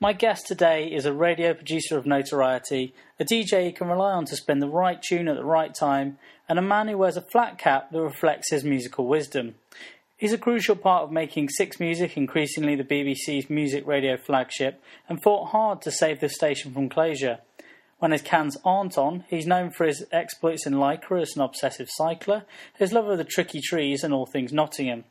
My guest today is a radio producer of notoriety, a DJ you can rely on to spin the right tune at the right time, and a man who wears a flat cap that reflects his musical wisdom. He's a crucial part of making Six Music increasingly the BBC's music radio flagship and fought hard to save the station from closure. When his cans aren't on, he's known for his exploits in Lycra as an obsessive cycler, his love of the tricky trees and all things Nottingham.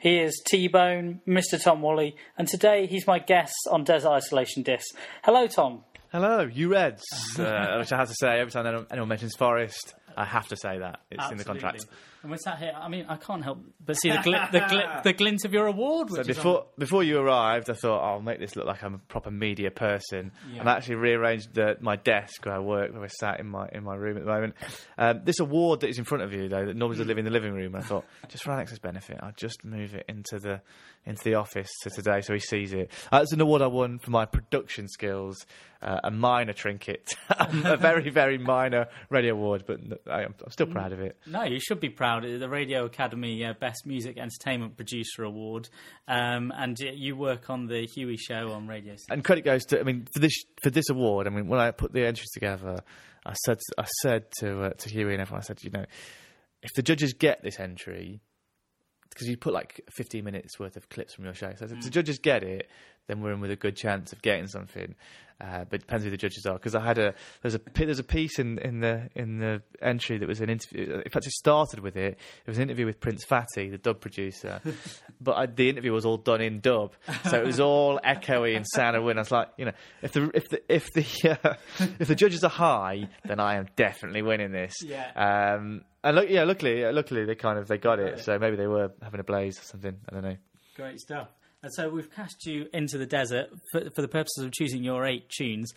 He is T-Bone, Mr. Tom Woolley, and today he's my guest on Desert Isolation Discs. Hello, Tom. Hello, you Reds. uh, which I have to say every time anyone, anyone mentions Forest, I have to say that it's in the contract. And we're sat here. I mean, I can't help but see the gl- the, gl- the glint of your award. Which So is before before you arrived, I thought I'll make this look like I'm a proper media person, Yeah. and I actually rearranged the, my desk where I work, where I sat in my in my room at the moment. Um, this award that is in front of you, though, that normally does live in the living room, I thought just for Alex's benefit, I'll just move it into the into the office to today so he sees it. Uh, it's an award I won for my production skills, uh, a minor trinket, a very very minor radio award, but I, I'm, I'm still proud of it. No, you should be proud. The Radio Academy uh, Best Music Entertainment Producer Award, um, and you work on the Huey Show on Radio. City. and credit goes to I mean for this for this award. I mean when I put the entries together, I said I said to uh, to Huey and everyone, I said, you know, if the judges get this entry, because you put like 15 minutes worth of clips from your show, so if the judges get it, then we're in with a good chance of getting something. Uh, but it depends who the judges are. Because I had a there's a there's a piece in, in the in the entry that was an interview. In fact, it started with it. It was an interview with Prince Fatty, the dub producer. but I, the interview was all done in dub, so it was all echoey and sounded weird. I was like, you know, if the if the if the uh, if the judges are high, then I am definitely winning this. Yeah. Um, and look, yeah, luckily, luckily they kind of they got it. So maybe they were having a blaze or something. I don't know. Great stuff. And so we've cast you into the desert for, for the purposes of choosing your eight tunes.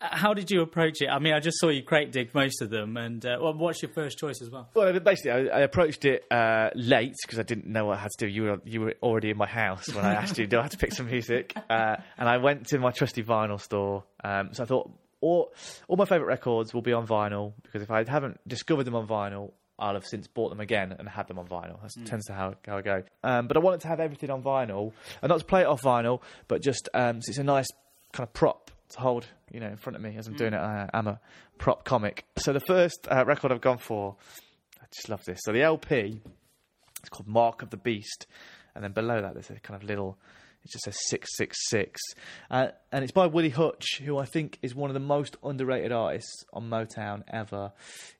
Uh, How did you approach it? I mean, I just saw you crate dig most of them, and uh, well, what's your first choice as well? Well, basically, I, I approached it uh, late because I didn't know what I had to do. You were you were already in my house when I asked you, "Do I have to pick some music?" Uh, and I went to my trusty vinyl store. Um, so I thought all all my favourite records will be on vinyl because if I haven't discovered them on vinyl, I'll have since bought them again and had them on vinyl. That tends to how, how I go. Um, but I wanted to have everything on vinyl, and not to play it off vinyl, but just um, so it's a nice kind of prop to hold, you know, in front of me as I'm doing it. I, I'm a prop comic. So the first uh, record I've gone for, I just love this. So the LP, it's called Mark of the Beast, and then below that there's a kind of little. It just says six six six, uh, and it's by Willie Hutch, who I think is one of the most underrated artists on Motown ever.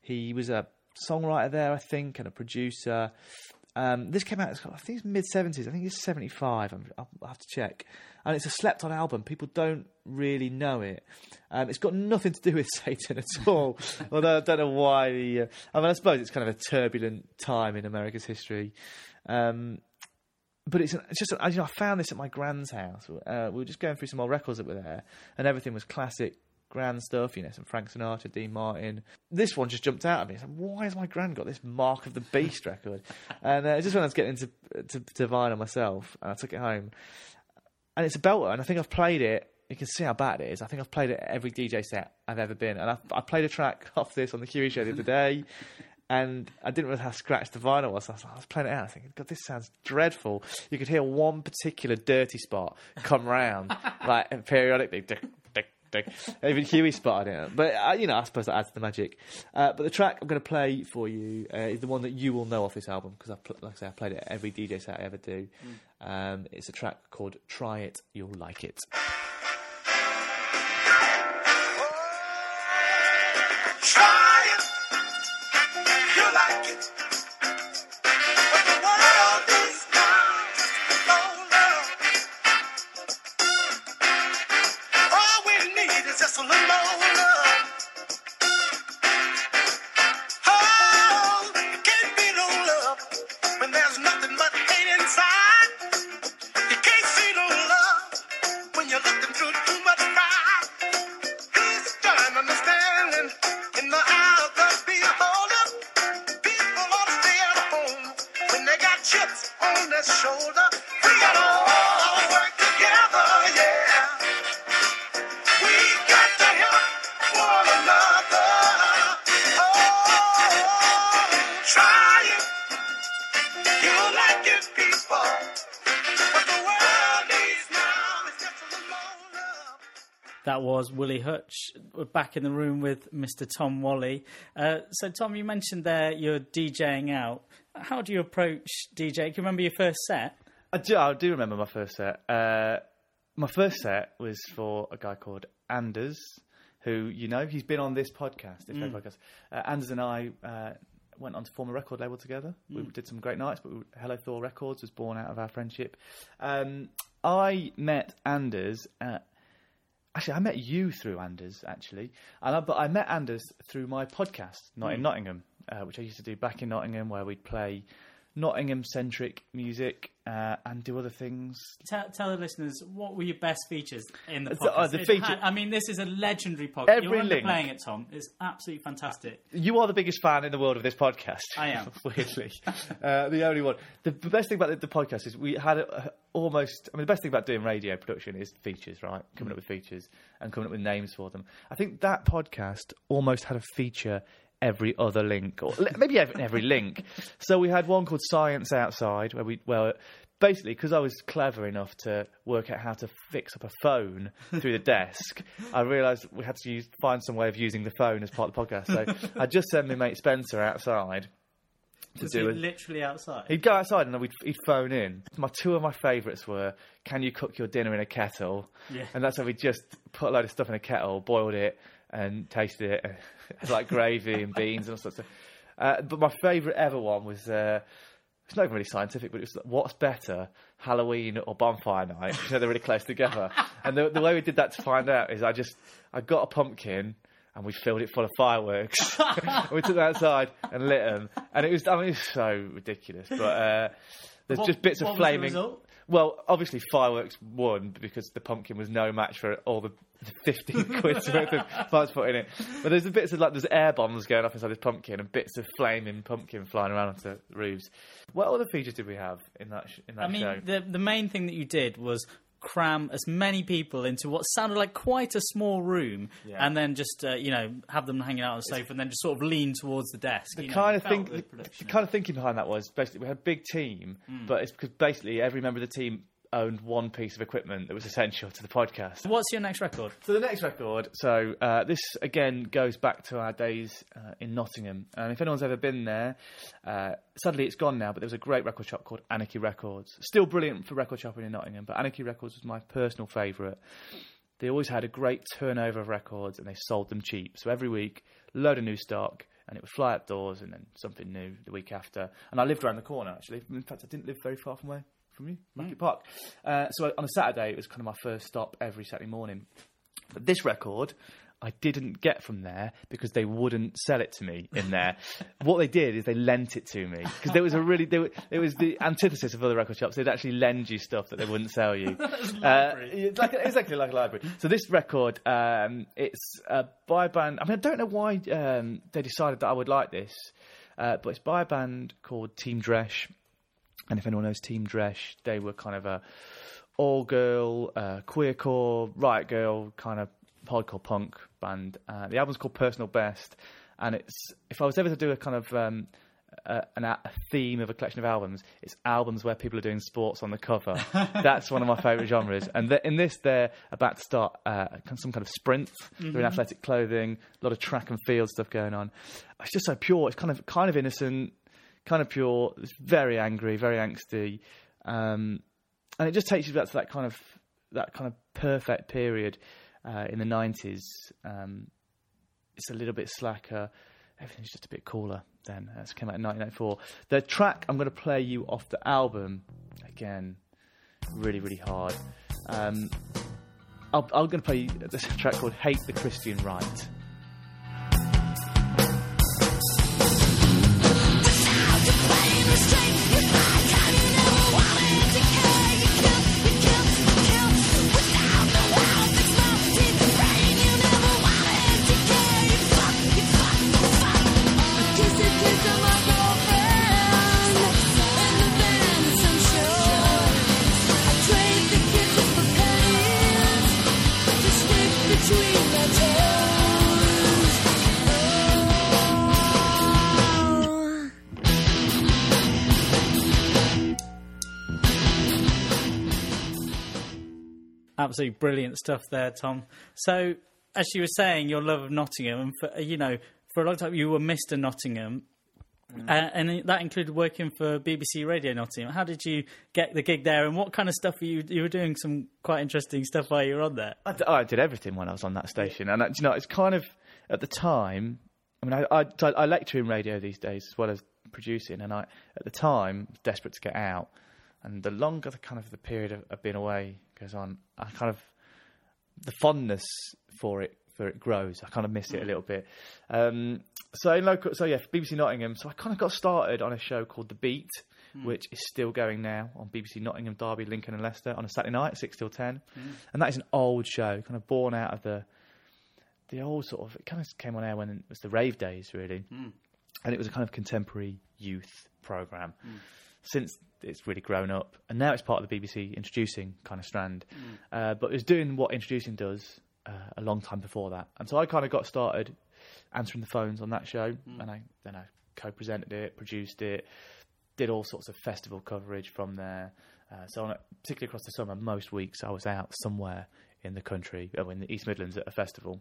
He was a songwriter there, I think, and a producer. Um, this came out, I think it's mid 70s. I think it's 75. I'm, I'll I'll have to check. And it's a slept on album. People don't really know it. Um, it's got nothing to do with Satan at all. Although I don't know why. The, uh, I mean, I suppose it's kind of a turbulent time in America's history. Um, but it's, it's just, I- you know, I found this at my grand's house. Uh, we were just going through some old records that were there, and everything was classic grand stuff, you know, some Frank Sinatra, Dean Martin. This one just jumped out at me. I said, why has my grand got this Mark of the Beast record? and uh, just when I was getting into to, to vinyl myself, and I took it home, and it's a belter, and I think I've played it. You can see how bad it is. I think I've played it at every DJ set I've ever been, and I, I played a track off this on the Huey show the other day. And I didn't realize how scratched the vinyl was. I was, I was playing it out. I was thinking, God, this sounds dreadful. You could hear one particular dirty spot come round, like periodically. Even Huey spotted it. But uh, you know, I suppose that adds to the magic. Uh, but the track I'm going to play for you uh, is the one that you will know off this album because, pl- like I say, I played it at every DJ set I ever do. Um, it's a track called "Try It, You'll Like It." Try Mr. Tom Wally. Uh, so, Tom, you mentioned there you're DJing out. How do you approach DJ? Can you remember your first set? I do, I do remember my first set. Uh, my first set was for a guy called Anders, who you know he's been on this podcast. This very podcast. Uh, Anders and I uh, went on to form a record label together. We did some great nights, but we, Hello Thor Records was born out of our friendship. Um, I met Anders. At, actually, I met you through Anders. Actually, and I, but I met Anders through my podcast, Not in Nottingham, uh, which I used to do back in Nottingham, where we'd play Nottingham-centric music uh, and do other things. Tell, tell the listeners what were your best features in the The- podcast. oh, the feature- had- I mean, this is a legendary podcast. Every You're link. playing it, Tom. It's absolutely fantastic. You are the biggest fan in the world of this podcast. I am. Weirdly. uh, the only one. The, the best thing about the, the podcast is we had a, almost. I mean, the best thing about doing radio production is features, right? Coming up with features and coming up with names for them. I think that podcast almost had a feature every other link, or maybe every, every link. So we had one called Science Outside, where we well. Basically, because I was clever enough to work out how to fix up a phone through the desk, I realised we had to use, find some way of using the phone as part of the podcast. So I just sent my mate Spencer outside to do it. literally outside? He'd go outside and we'd, he'd phone in. My two of my favourites were "Can you cook your dinner in a kettle?" Yeah. and that's how we just put a load of stuff in a kettle, boiled it, and tasted it, It's like gravy and beans and all sorts of. Uh, but my favourite ever one was. Uh, it's not even really scientific, but it was what's better, Halloween or bonfire night? You know, they're really close together. And the, the way we did that to find out is I just I got a pumpkin and we filled it full of fireworks. we took them outside and lit them, and it was I mean it was so ridiculous. But uh, there's What- just bits of flaming. Well, obviously fireworks won because the pumpkin was no match for all the 15 quid's worth of fireworks put in it. But there's the bits of like there's air bombs going off inside this pumpkin and bits of flaming pumpkin flying around onto roofs. What other features did we have in that sh- in that I mean, show? the the main thing that you did was cram as many people into what sounded like quite a small room, Yeah. and then just uh, you know have them hanging out on the sofa, and then just sort of lean towards the desk. the you know, kind it of thing, the the, the kind of thinking behind that was basically we had a big team, but it's because basically every member of the team owned one piece of equipment that was essential to the podcast. What's your next record? So the next record, so uh, this again goes back to our days uh, in Nottingham, and if anyone's ever been there, uh, sadly it's gone now. But there was a great record shop called Anarchy Records, still brilliant for record shopping in Nottingham. But Anarchy Records was my personal favourite. They always had a great turnover of records, and they sold them cheap. So every week, load of new stock, and it would fly outdoors, and then something new the week after. And I lived around the corner actually. In fact, I didn't live very far from where from you, Market Park. Uh, so on a Saturday, it was kind of my first stop every Saturday morning. But this record, I didn't get from there because they wouldn't sell it to me in there. what they did is they lent it to me because there was a really there, was the antithesis of other record shops. They'd actually lend you stuff that they wouldn't sell you. uh, it's like exactly like a library. So this record, um, it's uh, by a band. I mean, I don't know why um, they decided that I would like this, uh, but it's by a band called Team Dresch. And if anyone knows Team Dresch, they were kind of a all girl, uh, queercore, riot girl kind of hardcore punk band. Uh, the album's called Personal Best, and it's if I was ever to do a kind of um, a, an, a theme of a collection of albums, it's albums where people are doing sports on the cover. That's one of my favourite genres. And th- in this, they're about to start uh, some kind of sprint. They're in athletic clothing, a lot of track and field stuff going on. It's just so pure. It's kind of kind of innocent, kind of pure. It's very angry, very angsty. Um, and it just takes you back to that kind of that kind of perfect period uh, in the nineties. Um, it's a little bit slacker. Everything's just a bit cooler. Then uh, it came out in 1994. The track I'm going to play you off the album again, really really hard. Um, I'll, I'm going to play this track called "Hate the Christian Right." Absolutely brilliant stuff there, Tom. So, as you were saying, your love of Nottingham, and for, you know, for a long time you were Mr. Nottingham, uh, and that included working for BBC Radio Nottingham. How did you get the gig there, and what kind of stuff were you you were doing? Some quite interesting stuff while you were on there. I, d- I did everything when I was on that station, and uh, you know, it's kind of at the time. I mean, I, I, I lecture in radio these days as well as producing, and I at the time was desperate to get out. And the longer the kind of the period of, of being away goes on, I kind of the fondness for it for it grows. I kind of miss it a little bit. Um, so in local, so yeah, BBC Nottingham. So I kind of got started on a show called The Beat, hmm. which is still going now on BBC Nottingham, Derby, Lincoln, and Leicester on a Saturday night, six till ten. Hmm. And that is an old show, kind of born out of the the old sort of. It kind of came on air when it was the rave days, really, hmm. and it was a kind of contemporary youth program. Since it's really grown up, and now it's part of the BBC introducing kind of strand. Uh, but it was doing what introducing does uh, a long time before that, and so I kind of got started answering the phones on that show, and I then I co-presented it, produced it, did all sorts of festival coverage from there. Uh, so, on a, particularly across the summer, most weeks I was out somewhere in the country, or in the East Midlands at a festival.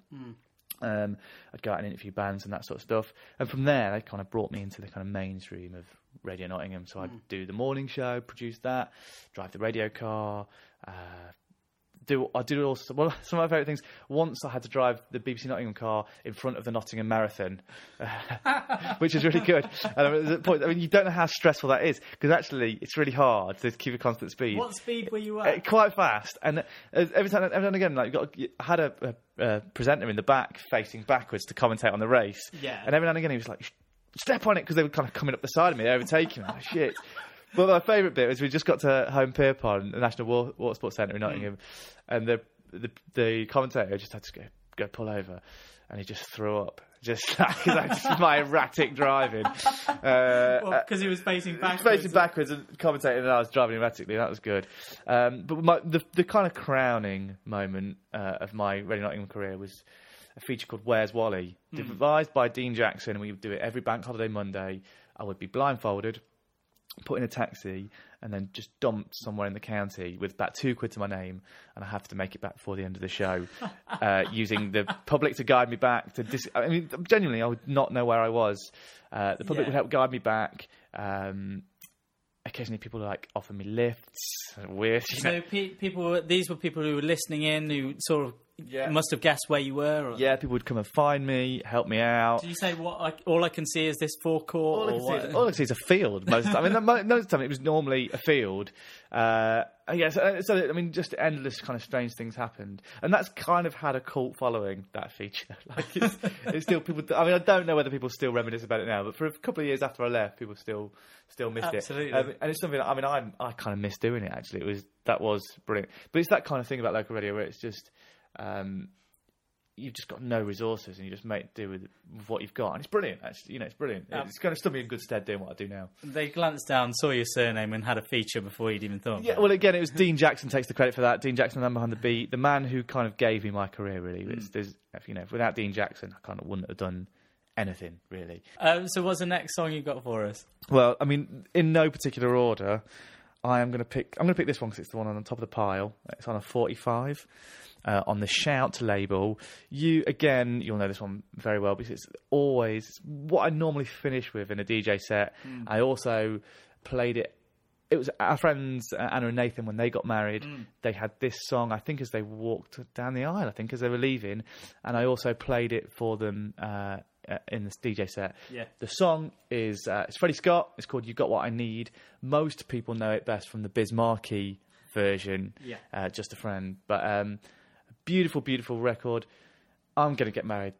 Um, I'd go out and interview bands and that sort of stuff. And from there, they kind of brought me into the kind of mainstream of Radio Nottingham. So I'd do the morning show, produce that, drive the radio car, uh, do I did also well some of my favourite things. Once I had to drive the BBC Nottingham car in front of the Nottingham Marathon, which is really good. And I mean, there's a point, I mean, you don't know how stressful that is because actually it's really hard to keep a constant speed. What speed were you Uh, at? quite fast, and uh, every time, every time and again, like you got, I had a, a, a presenter in the back facing backwards to commentate on the race. Yeah. And every now and again, he was like, "Step on it," because they were kind of coming up the side of me, overtaking me. Like, shit. But my favourite bit was we just got to Holme Pierrepont, the National Water, Water Sports Centre in Nottingham, and the, the the commentator just had to go, go pull over, and he just threw up. Just like, like my erratic driving. Uh, Because he was facing backwards. facing backwards and commentating, and I was driving erratically. That was good. Um, but my, the the kind of crowning moment uh, of my Radio Nottingham career was a feature called "Where's Wally," devised by Dean Jackson. and We would do it every bank holiday Monday. I would be blindfolded, put in a taxi, and then just dumped somewhere in the county with about two quid to my name, and I have to make it back before the end of the show, uh, using the public to guide me back. To dis- I mean, genuinely, I would not know where I was. Uh, the public Yeah. would help guide me back. Um, occasionally, people would like offer me lifts. Weird. you know. So pe- people, these were people who were listening in, who sort of Yeah. must have guessed where you were. Or, Yeah, people would come and find me, help me out. Did you say what? I, all I can see is this forecourt. All I, can what? see is, all I can see is a field most of the time. I mean, most of the time it was normally a field. Uh, yeah, so, so, I mean, just endless kind of strange things happened, and that's kind of had a cult following. That feature, like it's, it's still people. I mean, I don't know whether people still reminisce about it now, but for a couple of years after I left, people still still missed Absolutely. it. Um, and it's something. I mean, I I kind of miss doing it. Actually, it was that was brilliant. But it's that kind of thing about local radio where it's just. Um, You've just got no resources, and you just make do with, with what you've got, and it's brilliant. Actually, you know, it's brilliant. It's going to still be in good stead doing what I do now. They glanced down, saw your surname, and had a feature before you'd even thought. Yeah, well, it. again, it was Dean Jackson takes the credit for that. Dean Jackson, the man behind the beat, the man who kind of gave me my career. Really, it's, there's, you know, without Dean Jackson, I kind of wouldn't have done anything really. Um, so, what's the next song you got for us? Well, I mean, in no particular order, I am going to pick. I'm going to pick this one because it's the one on the top of the pile. It's on a 45 uh, on the Shout label. You again, you'll know this one very well because it's always what I normally finish with in a DJ set. I also played it. It was our friends uh, Anna and Nathan when they got married. They had this song, I think, as they walked down the aisle. I think as they were leaving, and I also played it for them uh, uh, in this DJ set. Yeah. The song is uh, it's Freddie Scott. It's called "You Got What I Need." Most people know it best from the Biz Markie version. Yeah. Uh, Just a friend, but um, beautiful, beautiful record. I'm going to get married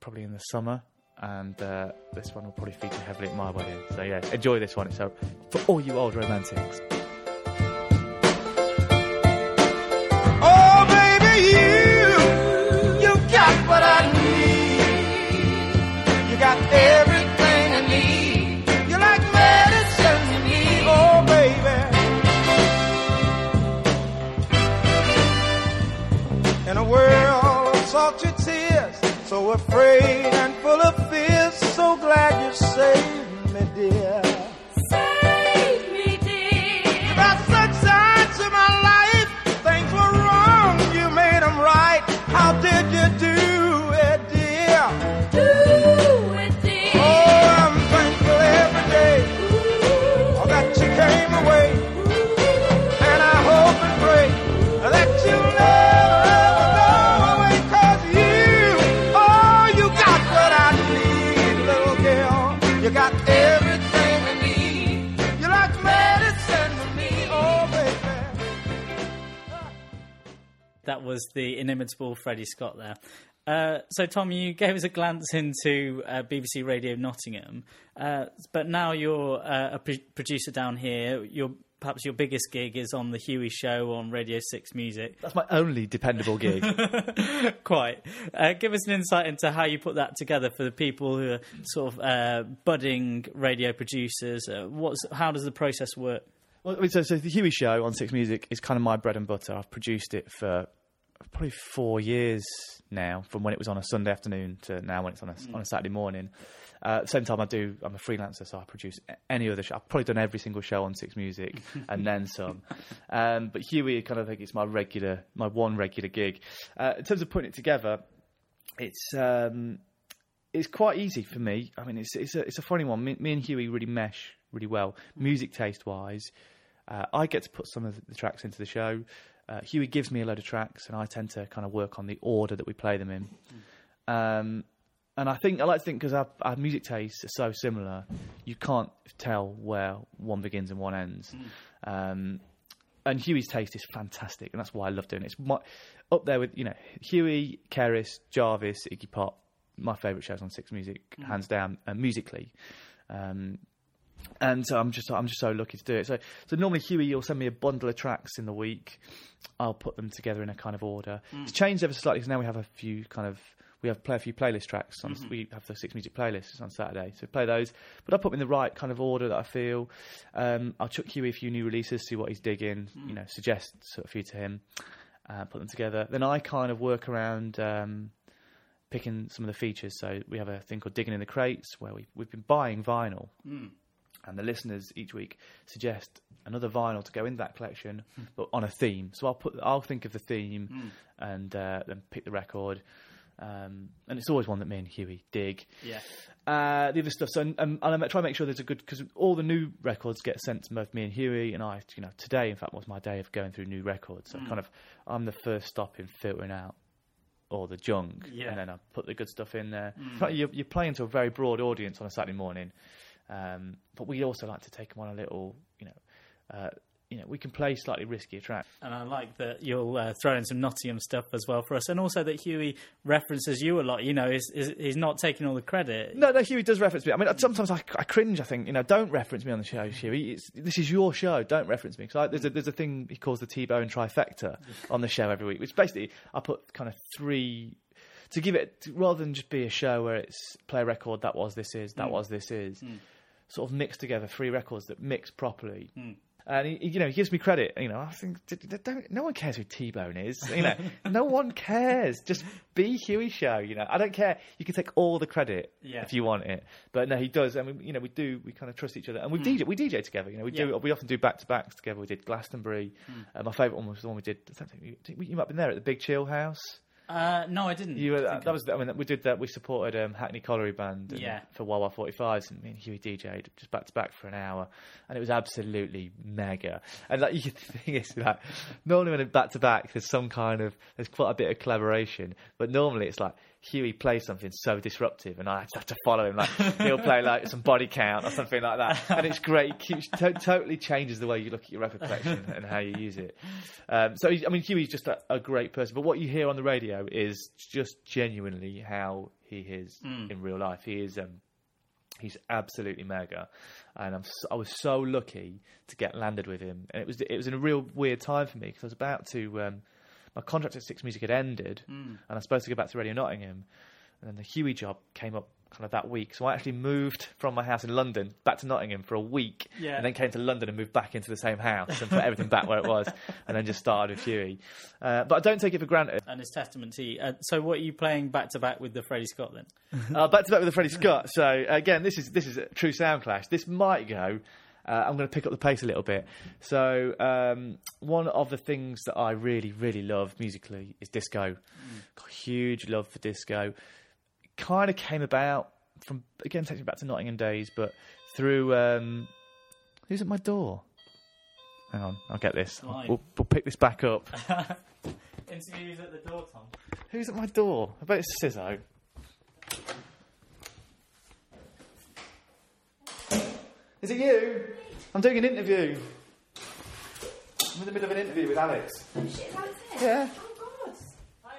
probably in the summer, and uh, this one will probably feature heavily at my wedding. So yeah, enjoy this one. It's for all you old romantics. Afraid and full of fear, so glad you saved me, dear. Was the inimitable Freddie Scott there. Uh, so, Tom, you gave us a glance into uh, BBC Radio Nottingham, uh, but now you're uh, a pro- producer down here. Your perhaps your biggest gig is on the Huey Show on Radio Six Music. That's my only dependable gig. Quite. Uh, give us an insight into how you put that together for the people who are sort of uh, budding radio producers. Uh, what's how does the process work? Well, so, so the Huey Show on Six Music is kind of my bread and butter. I've produced it for probably four years now, from when it was on a Sunday afternoon to now when it's on a, on a Saturday morning. Uh, at the same time, I do. I'm a freelancer, so I produce any other show. I've probably done every single show on Six Music and then some. Um, but Huey, kind of think it's my regular, my one regular gig. Uh, in terms of putting it together, it's um, it's quite easy for me. I mean, it's it's a, it's a funny one. Me, me and Huey really mesh really well, music taste wise. Uh, I get to put some of the tracks into the show. Uh, Huey gives me a load of tracks, and I tend to kind of work on the order that we play them in. Um, and I think I like to think because our, our music tastes are so similar, you can't tell where one begins and one ends. Um, and Huey's taste is fantastic, and that's why I love doing it. It's my, up there with you know Huey, Cerys, Jarvis, Iggy Pop. My favourite shows on Six Music, hands down, uh, musically. Um, and so I'm just I'm just so lucky to do it. So so normally Huey, you'll send me a bundle of tracks in the week. I'll put them together in a kind of order. It's changed ever so slightly because now we have a few kind of we have play a few playlist tracks. On, We have the six music playlists on Saturday, so play those. But I put them in the right kind of order that I feel. Um, I'll chuck Huey a few new releases, see what he's digging. You know, suggest sort of few to him. Uh, put them together. Then I kind of work around. Um, Picking some of the features, so we have a thing called digging in the crates, where we we've been buying vinyl, and the listeners each week suggest another vinyl to go in that collection, but on a theme. So I'll put, I'll think of the theme, and uh, then pick the record. Um, and it's always one that me and Huey dig. Yeah. Uh, the other stuff. So, um, and I try to make sure there's a good because all the new records get sent to both me and Huey, and I, you know, today in fact was my day of going through new records. So kind of, I'm the first stop in filtering out all the junk, Yeah. and then I put the good stuff in there. You're, you're playing to a very broad audience on a Saturday morning, um, but we also like to take them on a little, you know, uh, you know, we can play slightly riskier tracks. And I like that you'll uh, throw in some Nottingham stuff as well for us, and also that Huey references you a lot. You know, he's, he's, he's not taking all the credit. No, no, Huey does reference me. I mean, sometimes I, I cringe. I think you know, don't reference me on the show, Huey. It's, this is your show. Don't reference me because there's a there's a thing he calls the T-bone trifecta on the show every week, which basically I put kind of three to give it rather than just be a show where it's play a record that was this is that was this is sort of mix together three records that mix properly. Hmm. And he, you know, he gives me credit. You know, I think d- d- don't, no one cares who T Bone is. You know, no one cares. Just be Huey Show. You know, I don't care. You can take all the credit Yeah. if you want it, but no, he does. I mean, you know, we do. We kind of trust each other, and we hmm. DJ. We DJ together. You know, we do. We often do back to backs together. We did Glastonbury. Hmm. Uh, my favourite one was the one we did. I think you, you might have been there at the Big Chill House. Uh, no, I didn't. You were, think that was I mean we did that we supported um, Hackney Colliery Band and Yeah. for Wah Wah 45s and me and Huey DJ'd just back to back for an hour and it was absolutely mega and like the thing is like normally when it's back to back there's some kind of there's quite a bit of collaboration but normally it's like Huey plays something so disruptive and I just have to follow him like he'll play like some body count or something like that. And it's great it keeps to- totally changes the way you look at your record collection and how you use it. Um, so I mean Huey's just a, a great person but what you hear on the radio is just genuinely how he is in real life. He is um, he's absolutely mega, and I'm so, I was so lucky to get landed with him, and it was it was in a real weird time for me because I was about to um, my contract at Six Music had ended, and I was supposed to go back to Radio Nottingham, and then the Huey job came up kind of that week, so I actually moved from my house in London back to Nottingham for a week, Yeah. and then came to London and moved back into the same house and put everything back where it was, and then just started with Huey. Uh, but I don't take it for granted. and it's testament to you. Uh, so, what are you playing back to back with the Freddie Scott then? Uh, back to back with the Freddie Scott. So again, this is this is a true sound clash. This might go. Uh, I'm going to pick up the pace a little bit. So um, one of the things that I really really love musically is disco. Got huge love for disco. Kind of came about from again takes me back to Nottingham days, but through um, who's at my door. Hang on, I'll get this. We'll, we'll pick this back up. Interviews at the door, Tom. Who's at my door? I bet it's Sizzo. Is it you? I'm doing an interview. I'm in the middle of an interview with Alex. Shit, is Alex here? Yeah. Oh, God. Hi.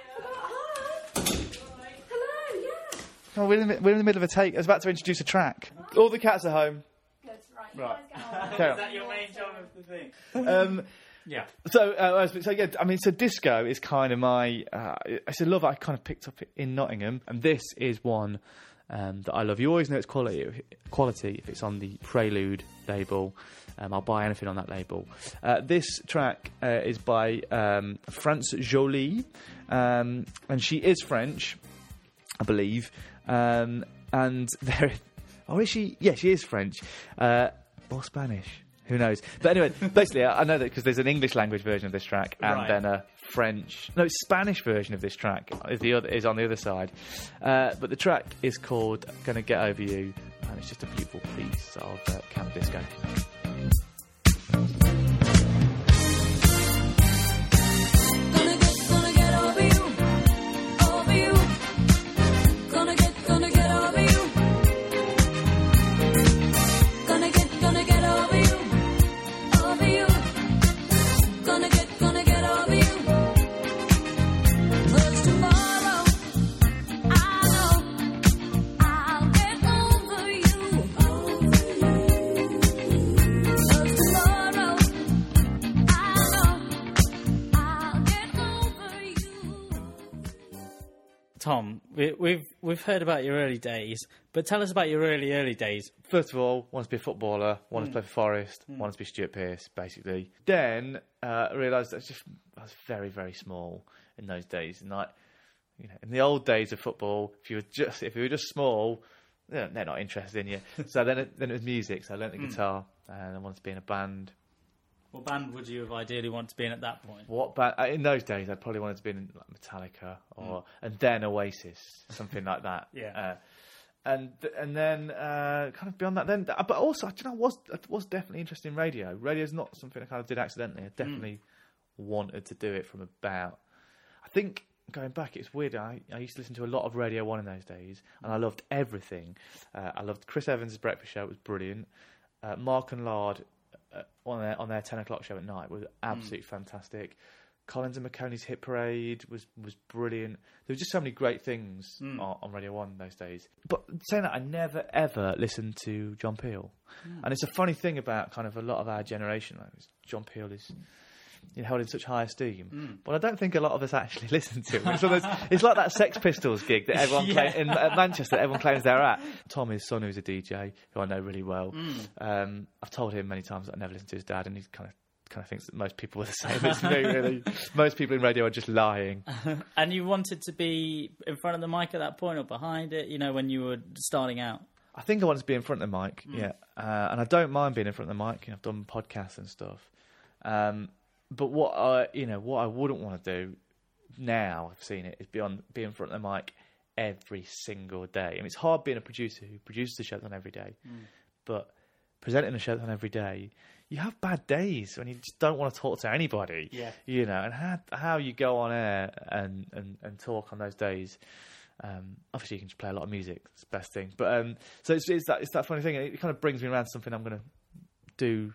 Hello, yeah. Oh, we're, in the, mi- we're in the middle of a take. I was about to introduce a track. All the cats are home. Good, right. You Right. guys get on. Carry on. your main job of the thing? Um, Yeah. so, uh, so yeah, I mean, so disco is kind of my. Uh, it's a love I kind of picked up in Nottingham, and this is one um, that I love. You always know it's quality. Quality if it's on the Prelude label. Um, I'll buy anything on that label. Uh, this track uh, is by um, France Joli, um, and she is French, I believe. Um, and there, oh, is she? Yeah, she is French uh, or Spanish. Who knows? But anyway, basically, I I know that because there's an English language version of this track and Right. then a French, no, Spanish version of this track is the other is on the other side. Uh, but the track is called "Gonna Get Over You," and it's just a beautiful piece of uh, disco. Tom, we, we've we've heard about your early days, but tell us about your early early days. First of all, wanted to be a footballer, wanted Mm. to play for Forest, wanted to be Stuart Pearce, basically. Then uh, I realised that I was just I was very, very small in those days. And like, you know, in the old days of football, if you were just if you were just small, you know, they're not interested in you. so then it, then it was music. So I learnt the Mm. guitar, and I wanted to be in a band. What band would you have ideally wanted to be in at that point? What band? uh, In those days, I probably wanted to be in like Metallica or and then Oasis, something like that. Yeah. Uh, and and then uh, kind of beyond that, then but also, you know, I was I was definitely interested in radio. Radio is not something I kind of did accidentally. I definitely wanted to do it from about. I think going back, it's weird. I, I used to listen to a lot of Radio One in those days, and I loved everything. Uh, I loved Chris Evans' breakfast show; it was brilliant. Uh, Mark and Lard uh, Uh, on their on their ten o'clock show at night was absolutely mm. fantastic. Collins and Maconie's Hit Parade was was brilliant. There were just so many great things mm. on, on Radio One those days. But saying that, I never ever listened to John Peel, mm. and it's a funny thing about kind of a lot of our generation. Like John Peel is you know, held in such high esteem, but I don't think a lot of us actually listen to him. It's, it's like that Sex Pistols gig that everyone Yeah. claim, in uh, Manchester everyone claims they're at. Tom, his son, who's a DJ, who I know really well, um, I've told him many times that I never listened to his dad, and he kind of kind of thinks that most people are the same as me. Really, most people in radio are just lying. And you wanted to be in front of the mic at that point or behind it, you know, when you were starting out. I think I wanted to be in front of the mic, yeah, uh, and I don't mind being in front of the mic. You know, I've done podcasts and stuff, um, but what I, you know, what I wouldn't want to do now I've seen it is beyond being in front of the mic every single day. I mean, it's hard being a producer who produces a showdown every day, but presenting a showdown every day, you have bad days when you just don't want to talk to anybody. Yeah. you know, and how how you go on air and and, and talk on those days. Um, obviously, you can just play a lot of music. It's the best thing. But um, so it's, it's that it's that funny thing. It kind of brings me around to something I'm going to do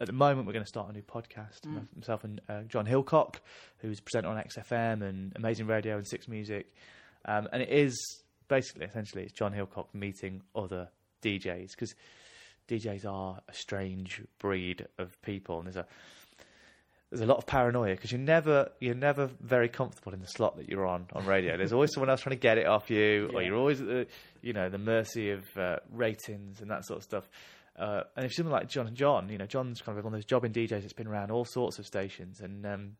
at the moment we're going to start a new podcast. Myself and uh, Jon Hillcock, who's presenter on XFM and Amazing Radio and Six Music, um, and it is basically essentially it's Jon Hillcock meeting other DJs because DJs are a strange breed of people, and there's a there's a lot of paranoia because you're never you're never very comfortable in the slot that you're on on radio. There's always someone else trying to get it off you, or you're always at the you know the mercy of uh, ratings and that sort of stuff. Uh, and if someone like John and John, you know, John's kind of one of those jobbing DJs that's been around all sorts of stations, and um,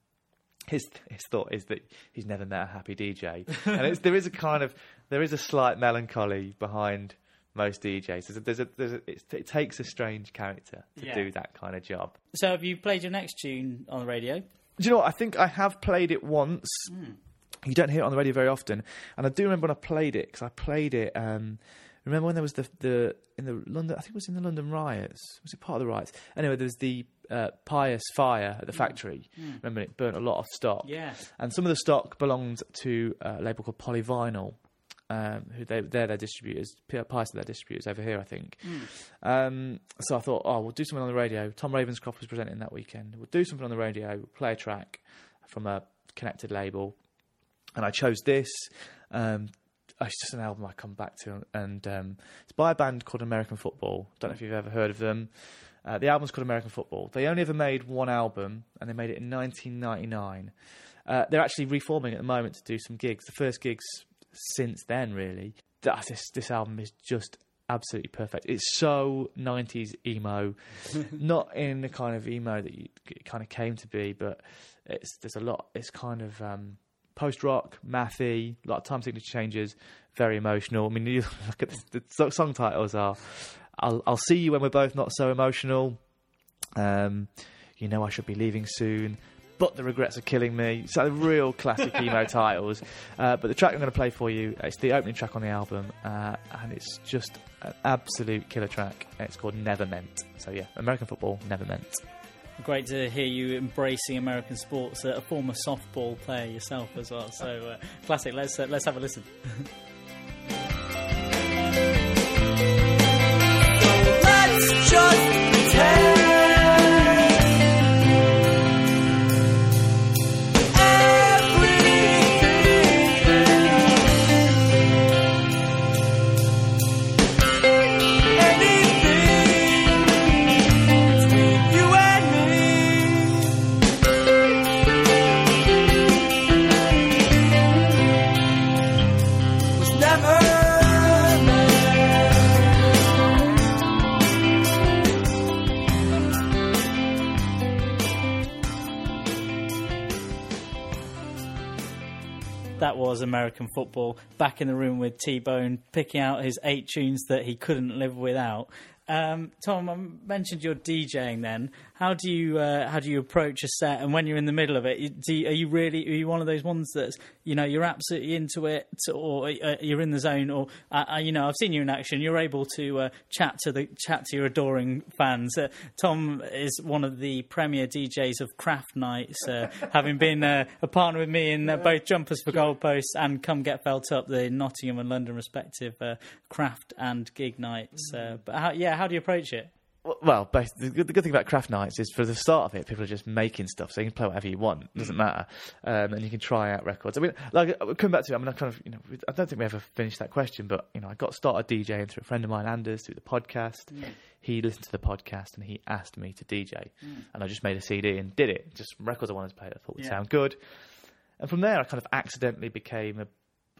his his thought is that he's never met a happy DJ, and it's, there is a kind of there is a slight melancholy behind most DJs. There's a, there's a, there's a, it's, it takes a strange character to Yeah. do that kind of job. So have you played your next tune on the radio? Do you know what? I think I have played it once. You don't hear it on the radio very often, and I do remember when I played it because I played it. Um, remember when there was the the in the London? I think it was in the London riots. Was it part of the riots? Anyway, there was the uh, PIAS fire at the factory. Remember, it burnt a lot of stock. Yeah. and some of the stock belonged to a label called Polyvinyl. Um, who they, they're their distributors, P- PIAS are their distributors over here, I think. Um, so I thought, oh, we'll do something on the radio. Tom Ravenscroft was presenting that weekend. We'll do something on the radio, we'll play a track from a connected label. And I chose this. Um, it's just an album I come back to, and um, it's by a band called American Football. Don't know if you've ever heard of them. Uh, the album's called American Football. They only ever made one album, and they made it in 1999. Uh, they're actually reforming at the moment to do some gigs. The first gigs since then, really. That, this this album is just absolutely perfect. It's so 90s emo, not in the kind of emo that you, it kind of came to be, but it's there's a lot. It's kind of um, post rock, mathy, a lot of time signature changes, very emotional. I mean, you look at the, the song titles are "I'll I'll see you when we're both not so emotional." Um, you know, I should be leaving soon. But the regrets are killing me. So the real classic emo titles. Uh, but the track I'm going to play for you, it's the opening track on the album, uh, and it's just an absolute killer track. It's called Never Meant. So yeah, American football, Never Meant. Great to hear you embracing American sports. Uh, a former softball player yourself as well. So uh, classic. Let's uh, let's have a listen. was American football. Back in the room with T Bone, picking out his eight tunes that he couldn't live without. Um, Tom, I mentioned your DJing. Then, how do you uh, how do you approach a set? And when you're in the middle of it, you- are you really are you one of those ones that's you know you're absolutely into it, or uh, you're in the zone, or uh, uh, you know I've seen you in action. You're able to uh, chat to the chat to your adoring fans. Uh, Tom is one of the premier DJs of Craft Nights, uh, having been uh, a partner with me in uh, both Jumpers for Goalposts and Come Get Felt Up, the Nottingham and London respective uh, craft and gig nights. Uh, but how, yeah, how do you approach it? Well, the good, the good thing about craft nights is for the start of it, people are just making stuff, so you can play whatever you want. It doesn't matter, um, and you can try out records. I mean, like uh, coming back to, it, I mean, I kind of, you know, I don't think we ever finished that question, but you know, I got started DJing through a friend of mine, Anders, through the podcast. He listened to the podcast and he asked me to DJ, and I just made a CD and did it. Just records I wanted to play, that I thought would Yeah. sound good, and from there, I kind of accidentally became a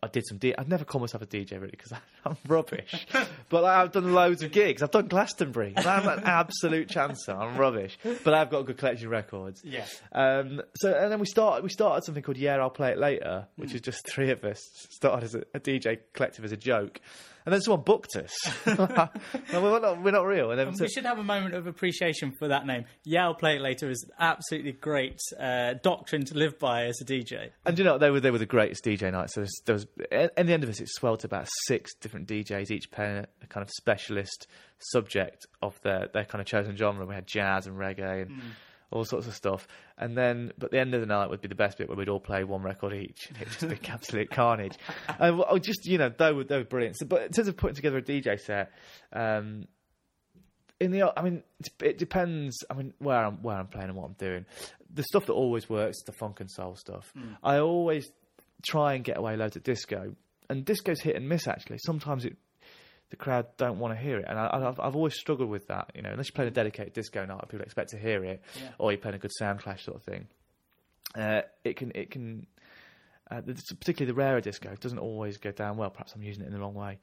I did some. D- I'd never call myself a DJ really because I'm rubbish. but like, I've done loads of gigs. I've done Glastonbury. I'm an absolute chancer. I'm rubbish, but I've got a good collection of records. Yeah. Um, so and then we started. We started something called Yeah, I'll play it later, which Hmm. is just three of us started as a, a DJ collective as a joke, and then someone booked us. no, we're not. We're not real. And then We should have a moment of appreciation for that name. Yeah, I'll play it later. Is absolutely great uh, doctrine to live by as a DJ. And you know they were they were the greatest DJ nights. So there was, there at the end of it, it swelled to about six different DJs, each playing a kind of specialist subject of their their kind of chosen genre. We had jazz and reggae and all sorts of stuff. And then, but the end of the night would be the best bit where we'd all play one record each. and It'd just be absolute carnage. And well, just you know they were they were brilliant. So, but in terms of putting together a DJ set. Um, in the, I mean, it, it depends. I mean, where I'm where I'm playing and what I'm doing. The stuff that always works the funk and soul stuff. I always try and get away loads of disco, and disco's hit and miss. Actually, sometimes it the crowd don't want to hear it, and I, I've, I've always struggled with that. You know, unless you're playing a dedicated disco night, people expect to hear it, or you're playing a good sound clash sort of thing. Uh, it can it can uh, the- particularly the rarer disco doesn't always go down well. Perhaps I'm using it in the wrong way.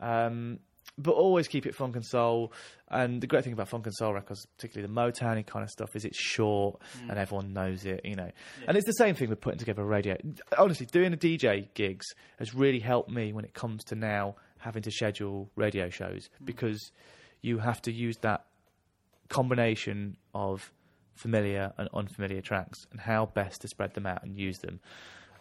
Um, but always keep it funk and soul. And the great thing about funk and soul records, particularly the Motowny kind of stuff, is it's short and everyone knows it, you know. And it's the same thing with putting together a radio. Honestly, doing the DJ gigs has really helped me when it comes to now having to schedule radio shows because you have to use that combination of familiar and unfamiliar tracks and how best to spread them out and use them.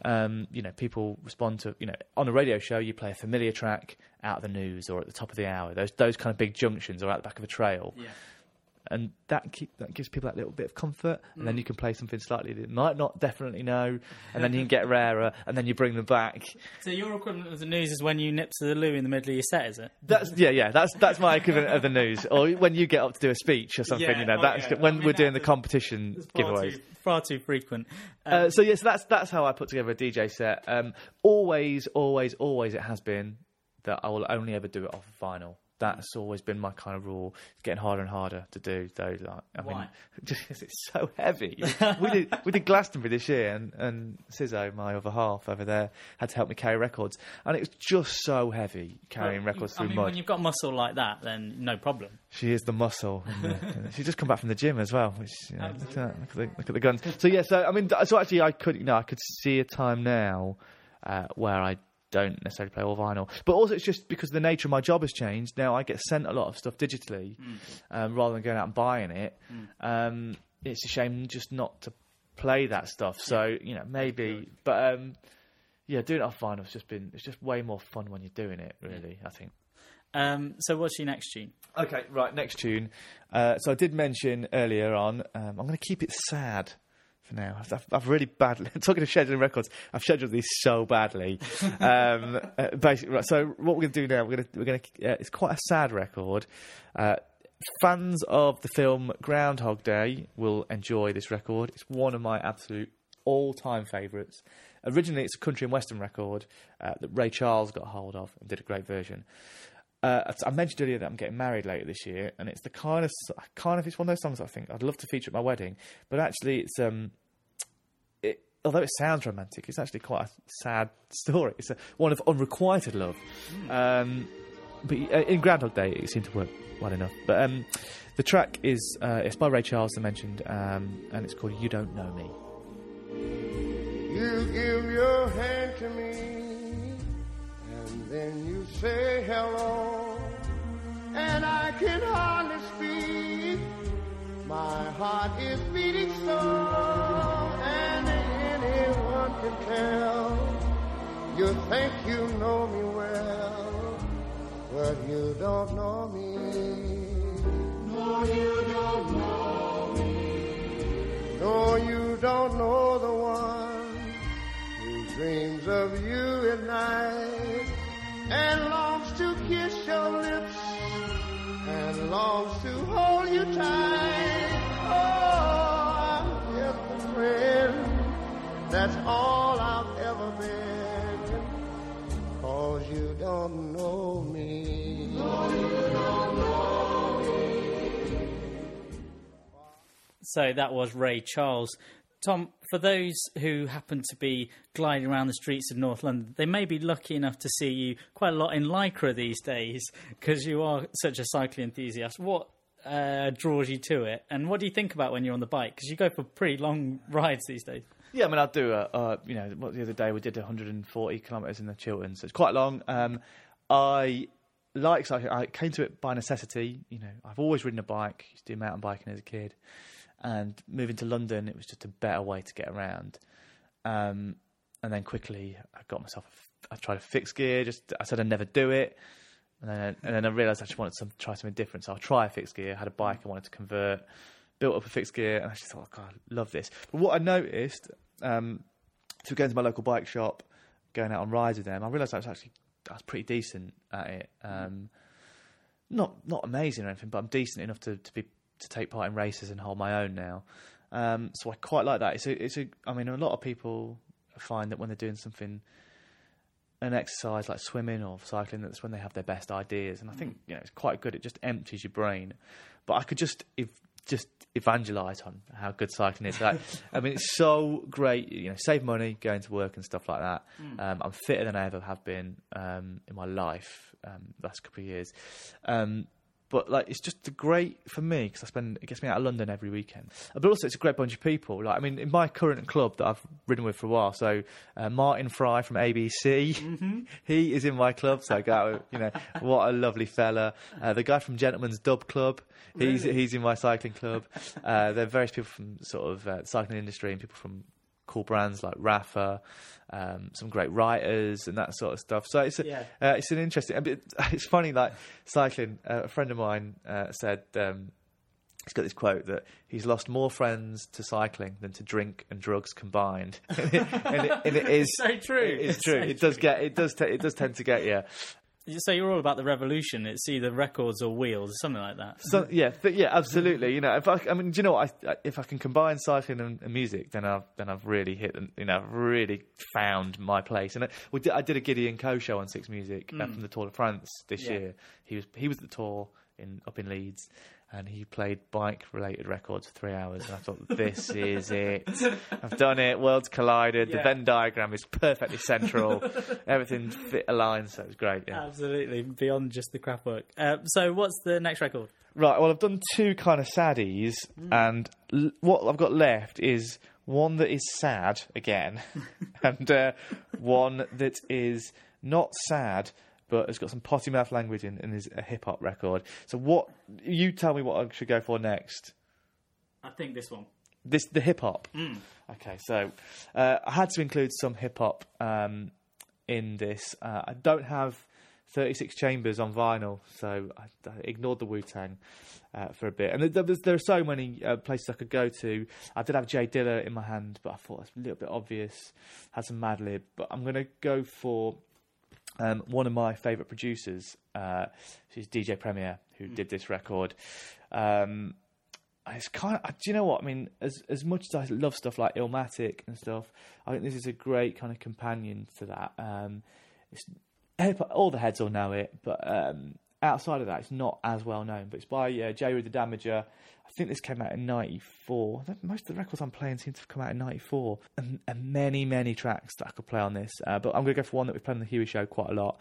Um, you know, people respond to you know on a radio show you play a familiar track out of the news or at the top of the hour. Those those kind of big junctions or out the back of a trail, and that keep, that gives people that little bit of comfort. And then you can play something slightly that they might not definitely know, and then you can get rarer, and then you bring them back. So your equivalent of the news is when you nip to the loo in the middle of your set, is it? That's yeah, yeah. That's that's my equivalent of the news. Or when you get up to do a speech or something, Yeah, you know, oh, that's yeah. when I mean, we're doing the competition Far giveaways. too, far too frequent. Uh, Uh, so yes, that's that's how I put together a DJ set. Um, always, always, always, it has been that I will only ever do it off of vinyl. That's always been my kind of rule. It's getting harder and harder to do. Though, like, I mean, Why? just 'cause it's so heavy. we did we did Glastonbury this year, and and Sizzo, my other half over there, had to help me carry records, and it was just so heavy carrying Well, records I through mean, mud. when you've got muscle like that, then no problem. She is the muscle. and the- she's just come back from the gym as well. Which, you know, look, at that, look, at the, look at the guns. So yeah, so I mean, so actually, I could, you know, I could see a time now uh, where I don't necessarily play all vinyl, but also it's just because the nature of my job has changed. Now I get sent a lot of stuff digitally um, rather than going out and buying it. Um, it's a shame just not to play that stuff. So you know, maybe, but um, yeah, doing it off vinyl has just been it's just way more fun when you're doing it. Really, I think. Um, so what's your next tune? Okay, right, next tune. Uh, so I did mention earlier on, um, I'm going to keep it sad for now. I've, I've really badly, talking of scheduling records, I've scheduled these so badly. um, uh, basically, right, so what we're going to do now, we're going to, we're going to, uh, it's quite a sad record. Uh, fans of the film Groundhog Day will enjoy this record. It's one of my absolute all-time favourites. Originally, it's a country and western record uh, that Ray Charles got hold of and did a great version. Uh, I mentioned earlier that I'm getting married later this year, and it's the kind of kind of it's one of those songs I think I'd love to feature at my wedding, but actually it's um, it, although it sounds romantic, it's actually quite a sad story. It's a, one of unrequited love. Um, but uh, in Groundhog Day, it seemed to work well enough. But um, the track is uh, it's by Ray Charles, I mentioned, um, and it's called "You Don't Know Me." You give your hand to me, then you say hello, and I can hardly speak. My heart is beating so, and anyone can tell. You think you know me well, but you don't know me. No, you don't know me. No, you don't know the one who dreams of you at night and longs to kiss your lips and longs to hold you tight. Oh, I'm just a friend. That's all I've ever been. Cause you don't know me. So that was Ray Charles. Tom, for those who happen to be gliding around the streets of North London, they may be lucky enough to see you quite a lot in Lycra these days because you are such a cycling enthusiast. What uh, draws you to it, and what do you think about when you're on the bike? Because you go for pretty long rides these days. Yeah, I mean, I'll do uh, you know, the other day we did 140 kilometres in the Chiltern, so it's quite long. Um, I like cycling. I came to it by necessity. You know, I've always ridden a bike. Used to do mountain biking as a kid, and moving to London, it was just a better way to get around. Um, and then quickly, I got myself. A I tried a fixed gear. Just I said I'd never do it, and then and then I realised I just wanted to try something different. So I'll try a fixed gear. Had a bike I wanted to convert. Built up a fixed gear, and I just thought, oh, God, I love this. But what I noticed, um, through going to my local bike shop, going out on rides with them, I realised I was actually I was pretty decent at it. Um, not not amazing or anything, but I'm decent enough to, to be to take part in races and hold my own now. Um, so I quite like that. It's a, it's a. I mean, a lot of people find that when they're doing something, an exercise like swimming or cycling, that's when they have their best ideas. And I think you know it's quite good. It just empties your brain. But I could just if just evangelise on how good cycling is. Like, I mean, it's so great. You know, save money going to work and stuff like that. Um, I'm fitter than I ever have been um, in my life um, the last couple of years. Um, but like, it's just great for me because I spend it gets me out of London every weekend. But also, it's a great bunch of people. Like, I mean, in my current club that I've ridden with for a while. So uh, Martin Fry from ABC, he is in my club. So I go, you know, what a lovely fella. Uh, the guy from Gentleman's Dub Club, he's he's in my cycling club. Uh, there are various people from sort of uh, cycling industry and people from cool brands like Rapha, um, some great writers and that sort of stuff. So it's a, Yeah. uh, it's an interesting. bit- It's funny, like cycling. Uh, a friend of mine uh, said. Um, He's got this quote that he's lost more friends to cycling than to drink and drugs combined, and, it, and, it, and it is so true. It's It's true. so it does get. It does. T- it does tend to get you. So you're all about the revolution. It's either records or wheels, or something like that. So, yeah, th- yeah, absolutely. You know, if I, I mean, do you know what? I, I, if I can combine cycling and, and music, then I've then I've really hit. You know, I've really found my place. And I, we did, I did a Gideon Coe show on Six Music uh, from the Tour de France this Yeah. year. He was he was at the tour in up in Leeds. And he played bike-related records for three hours, and I thought, "This is it. I've done it. Worlds collided. The Yeah. Venn diagram is perfectly central. Everything fit aligned, so it was great." Yeah. Absolutely, beyond just the crap work. Uh, so what's the next record? Right. Well, I've done two kind of saddies, and l- what I've got left is one that is sad again, and uh, one that is not sad but it's got some potty mouth language in and is a hip hop record. So, what you tell me what I should go for next? I think this one. This the hip hop. Okay, so uh, I had to include some hip hop um, in this. Uh, I don't have 36 Chambers on vinyl, so I, I ignored the Wu Tang uh, for a bit. And there, there, there are so many uh, places I could go to. I did have Jay Dilla in my hand, but I thought it's a little bit obvious. Had some Madlib, but I'm going to go for um, one of my favourite producers. Uh, she's DJ Premier, who did this record. Um, it's kind of, do you know what I mean? As as much as I love stuff like Illmatic and stuff, I think this is a great kind of companion to that. Um, it's all the heads all know it, but um, outside of that, it's not as well known. But it's by uh, Jeru the Damaja. I think this came out in '94. Most of the records I'm playing seem to have come out in '94, and, and many, many tracks that I could play on this. Uh, but I'm going to go for one that we've played on the Huey Show quite a lot.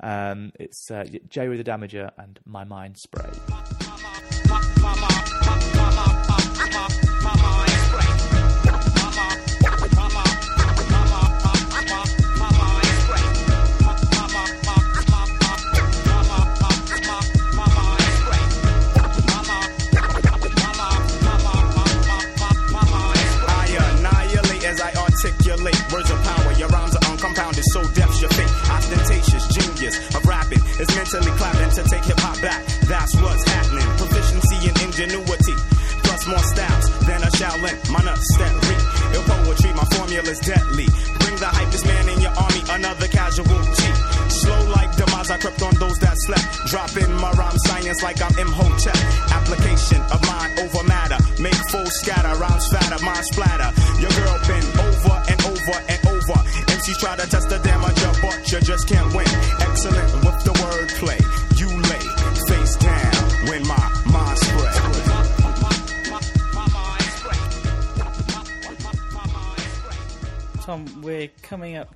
Um, it's uh, Jeru the Damaja and My Mind Spray.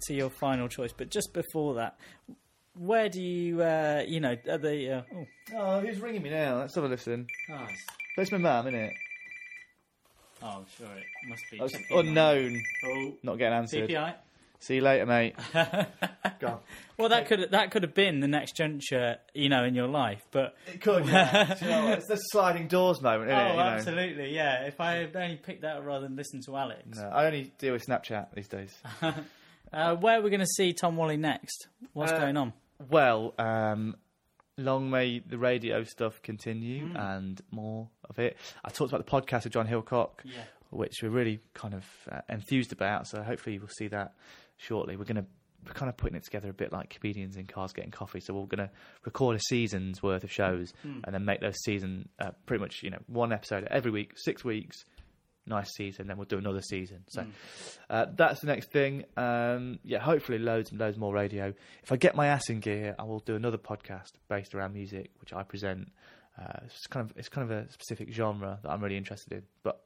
To your final choice, but just before that, where do you, uh, you know, are the uh, oh, Oh, who's ringing me now? Let's have a listen. nice. That's my mum, isn't it? Oh, I'm sure it must be. That's unknown. Oh, Not getting answered. CPI. See you later, mate. Gone. Well, that could that could have been the next juncture, you know, in your life, but It could, yeah. You know it's the sliding doors moment, isn't oh, it? you know? absolutely, yeah. If I had only picked that rather than listen to Alex, No, I only deal with Snapchat these days. uh, where are we going to see Tom Wally next? What's Uh, going on? Well, um, long may the radio stuff continue Hmm. and more of it. I talked about the podcast with Jon Hillcock, Yeah. which we're really kind of uh, enthused about. So hopefully we'll see that shortly. We're going to we're kind of putting it together a bit like comedians in cars getting coffee. So we're going to record a season's worth of shows Hmm. and then make those season uh, pretty much you know one episode every week, six weeks. Nice season, then we'll do another season. So uh, that's the next thing. Um, yeah, hopefully loads and loads more radio. If I get my ass in gear, I will do another podcast based around music, which I present. Uh, it's kind of it's kind of a specific genre that I'm really interested in, but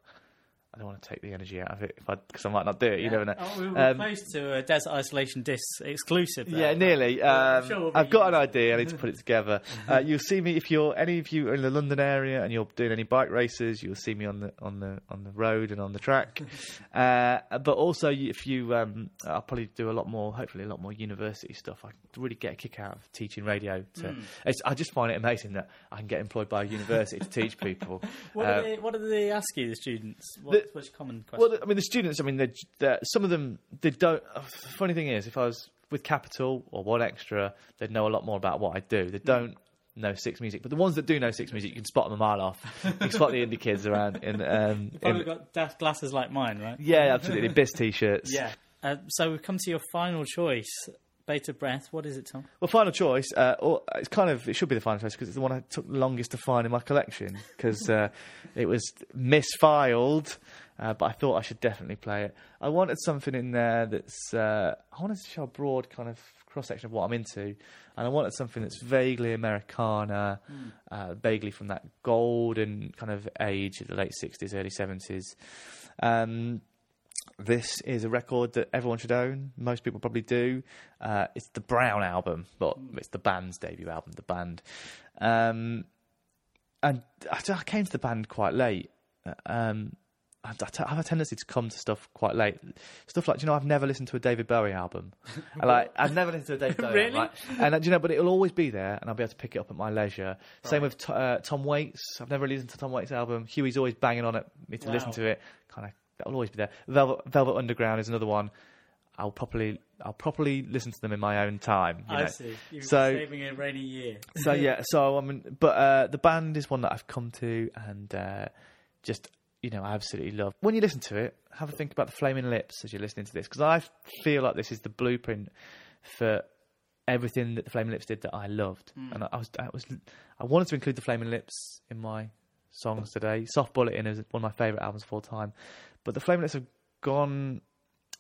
I don't want to take the energy out of it if I because I might not do it. You never know. Oh, we were Um, close to a Desert Isolation Discs exclusive. there. yeah, nearly. Um, sure we'll I've got an idea. I need to put it together. Uh, you'll see me if you're any of you are in the London area and you're doing any bike races. You'll see me on the on the on the road and on the track. uh, but also, if you, um, I'll probably do a lot more. Hopefully, a lot more university stuff. I really get a kick out of teaching radio. To, it's, I just find it amazing that I can get employed by a university to teach people. What, Uh, do they, what do they ask you, the students? What, The- what's common question? Well, I mean, the students. I mean, they're, they're, some of them they don't. uh, funny thing is, if I was with Capital or One Extra, they'd know a lot more about what I do. They don't know Six Music, but the ones that do know Six Music, you can spot them a mile off. You can spot the indie kids around in. Um, You've probably in got daft glasses like mine, right? yeah, absolutely. Biss t-shirts. Yeah. Uh, so we've come to your final choice, Beta Breath. What is it, Tom? Well, final choice. Uh, or it's kind of it should be the final choice because it's the one I took the longest to find in my collection because uh, it was misfiled. Uh, but I thought I should definitely play it. I wanted something in there that's. Uh, I wanted to show a broad kind of cross section of what I'm into, and I wanted something that's vaguely Americana, uh, vaguely from that golden kind of age of the late '60s, early '70s. Um, this is a record that everyone should own. Most people probably do. Uh, it's the Brown album, but it's the band's debut album. The band, um, and I, I came to the band quite late. Um, I, I t- I have a tendency to come to stuff quite late. Stuff like, you know, I've never listened to a David Bowie album. And, like, I've never listened to a David Bowie Really? album. Like, and uh, you know, but it'll always be there, and I'll be able to pick it up at my leisure. Same with t- uh, Tom Waits. I've never listened to Tom Waits' album. Huey's always banging on at me to listen to it. Kind of, that'll always be there. Velvet, Velvet Underground is another one. I'll properly, I'll properly listen to them in my own time. You I know. see. You've So- saving a rainy year. so yeah, so I mean, but uh, the band is one that I've come to and uh, just you know I absolutely love. When you listen to it, have a think about the Flaming Lips as you're listening to this because I feel like this is the blueprint for everything that the Flaming Lips did that I loved, and I, I was I was I wanted to include the Flaming Lips in my songs today. Soft Bulletin is one of my favourite albums of all time, but the Flaming Lips have gone.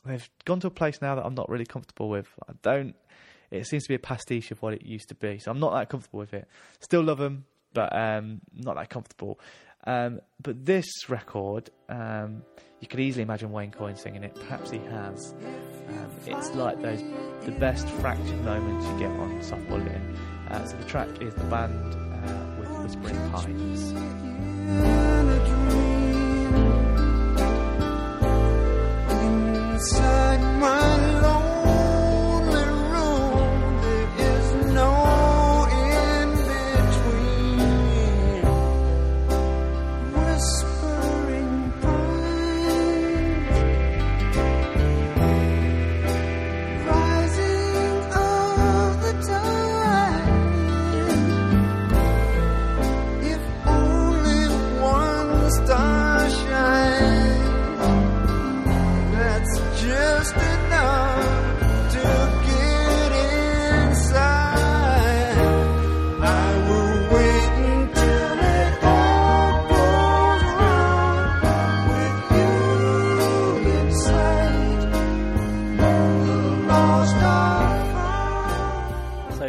They've gone to a place now that I'm not really comfortable with. I don't. It seems to be a pastiche of what it used to be, so I'm not that comfortable with it. Still love them, but um, not that comfortable. Um, but this record, um, you could easily imagine Wayne Coyne singing it. Perhaps he has. Um, it's like those the best fractured moments you get on Soft Bulletin. Uh, so the track is the band uh, with Whispering Pines.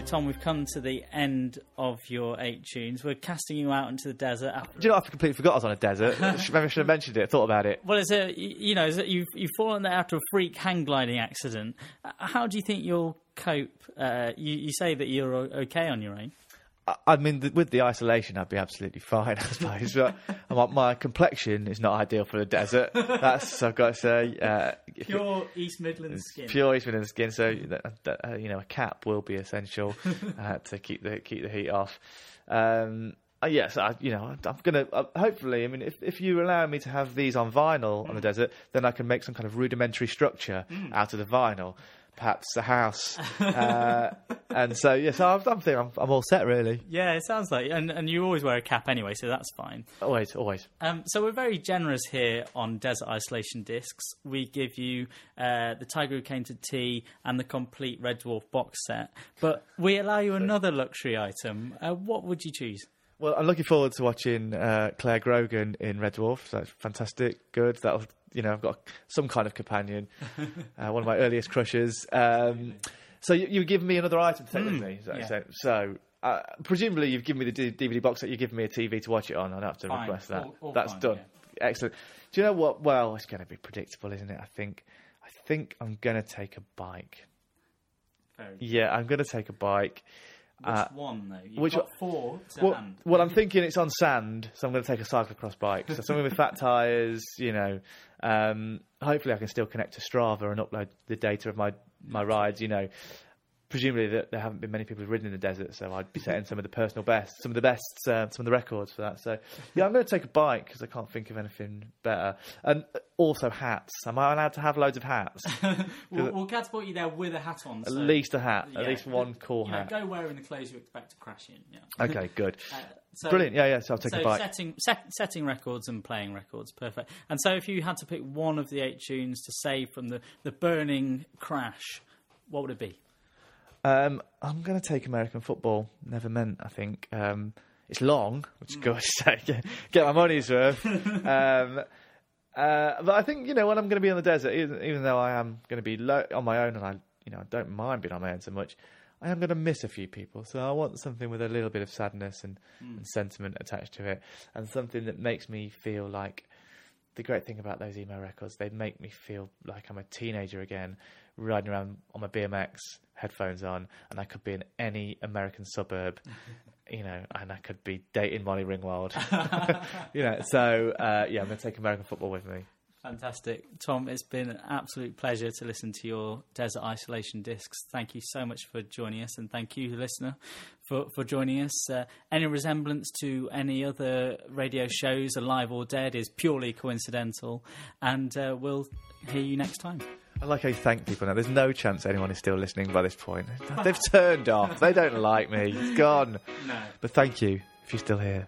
Tom, we've come to the end of your eight tunes. We're casting you out into the desert. After, Do you know, I completely forgot I was on a desert. Maybe I should have mentioned it. Thought about it. well, it's a you know, is it you've you've fallen there after a freak hang gliding accident. Uh, How do you think you'll cope? Uh, you, you say that you're okay on your own. I- mean, th- with the isolation, I'd be absolutely fine, I suppose. but my, my complexion is not ideal for the desert. That's I've got to say. Uh, Pure East Midlands skin. pure East Midlands skin. So that, that, uh, you know, a cap will be essential uh, to keep the keep the heat off. Um, uh, yes, I, you know, I'm gonna uh, hopefully. I mean, if if you allow me to have these on vinyl on the desert, then I can make some kind of rudimentary structure out of the vinyl. Perhaps a house, uh, and so yes, I'm, I'm thinking I'm, I'm all set really. Yeah, it sounds like, and and you always wear a cap anyway, so that's fine. Always, always. Um, so we're very generous here on Desert Isolation Discs. We give you uh, the Tiger Who Came to Tea and the complete Red Dwarf box set, but we allow you another luxury item. Uh, what would you choose? Well, I'm looking forward to watching uh, Clare Grogan in Red Dwarf. That's fantastic. Good. That'll, you know, I've got some kind of companion. uh, one of my earliest crushes. Um, so you, you've given me another item to take with me. Is that what yeah. you're? So uh, presumably you've given me the D- DVD box set. You've given me a TV to watch it on. I don't have to Fine. request that. All- all That's fine, done. yeah. Excellent. Do you know what? Well, it's going to be predictable, isn't it? I think. I think I'm going to take a bike. Very Yeah, I'm going to take a bike. Which Uh, one though? You've which got four to Well, hand. well, I'm thinking it's on sand, so I'm going to take a cyclocross bike. So something with fat tyres, you know. Um, hopefully, I can still connect to Strava and upload the data of my my rides. You know, presumably that there haven't been many people who've ridden in the desert, so I'd be setting some of the personal bests, some of the best, uh, some of the records for that. So yeah, I'm going to take a bike because I can't think of anything better. And also hats. Am I allowed to have loads of hats? We'll, we'll catapult you there with a hat on. At least a hat. yeah. At least one cool You know, hat. go wearing the clothes you expect to crash in. Yeah. Okay, good. Uh, so- Brilliant. Yeah, yeah. So I'll take so a bike. setting set, setting records and playing records, perfect. And so, if you had to pick one of the eight tunes to save from the the burning crash, what would it be? Um, I'm going to take American football. Never meant. I think um, it's long, which is good. Get, get my money's worth. um, uh, but I think you know when I'm going to be on the desert, even, even though I am going to be lo- on my own, and I you know I don't mind being on my own so much. I am going to miss a few people, so I want something with a little bit of sadness and, and sentiment attached to it, and something that makes me feel like the great thing about those emo records, they make me feel like I'm a teenager again, riding around on my BMX, headphones on, and I could be in any American suburb, you know, and I could be dating Molly Ringwald, you know. So uh, yeah, I'm going to take American football with me. Fantastic, Tom. It's been an absolute pleasure to listen to your desert isolation discs. Thank you so much for joining us, and thank you, listener, for for joining us. Uh, any resemblance to any other radio shows, alive or dead, is purely coincidental, and uh, we'll hear you next time. I like how you thank people now. There's no chance anyone is still listening by this point. They've turned off. They don't like me. It's gone. No. But thank you if you're still here.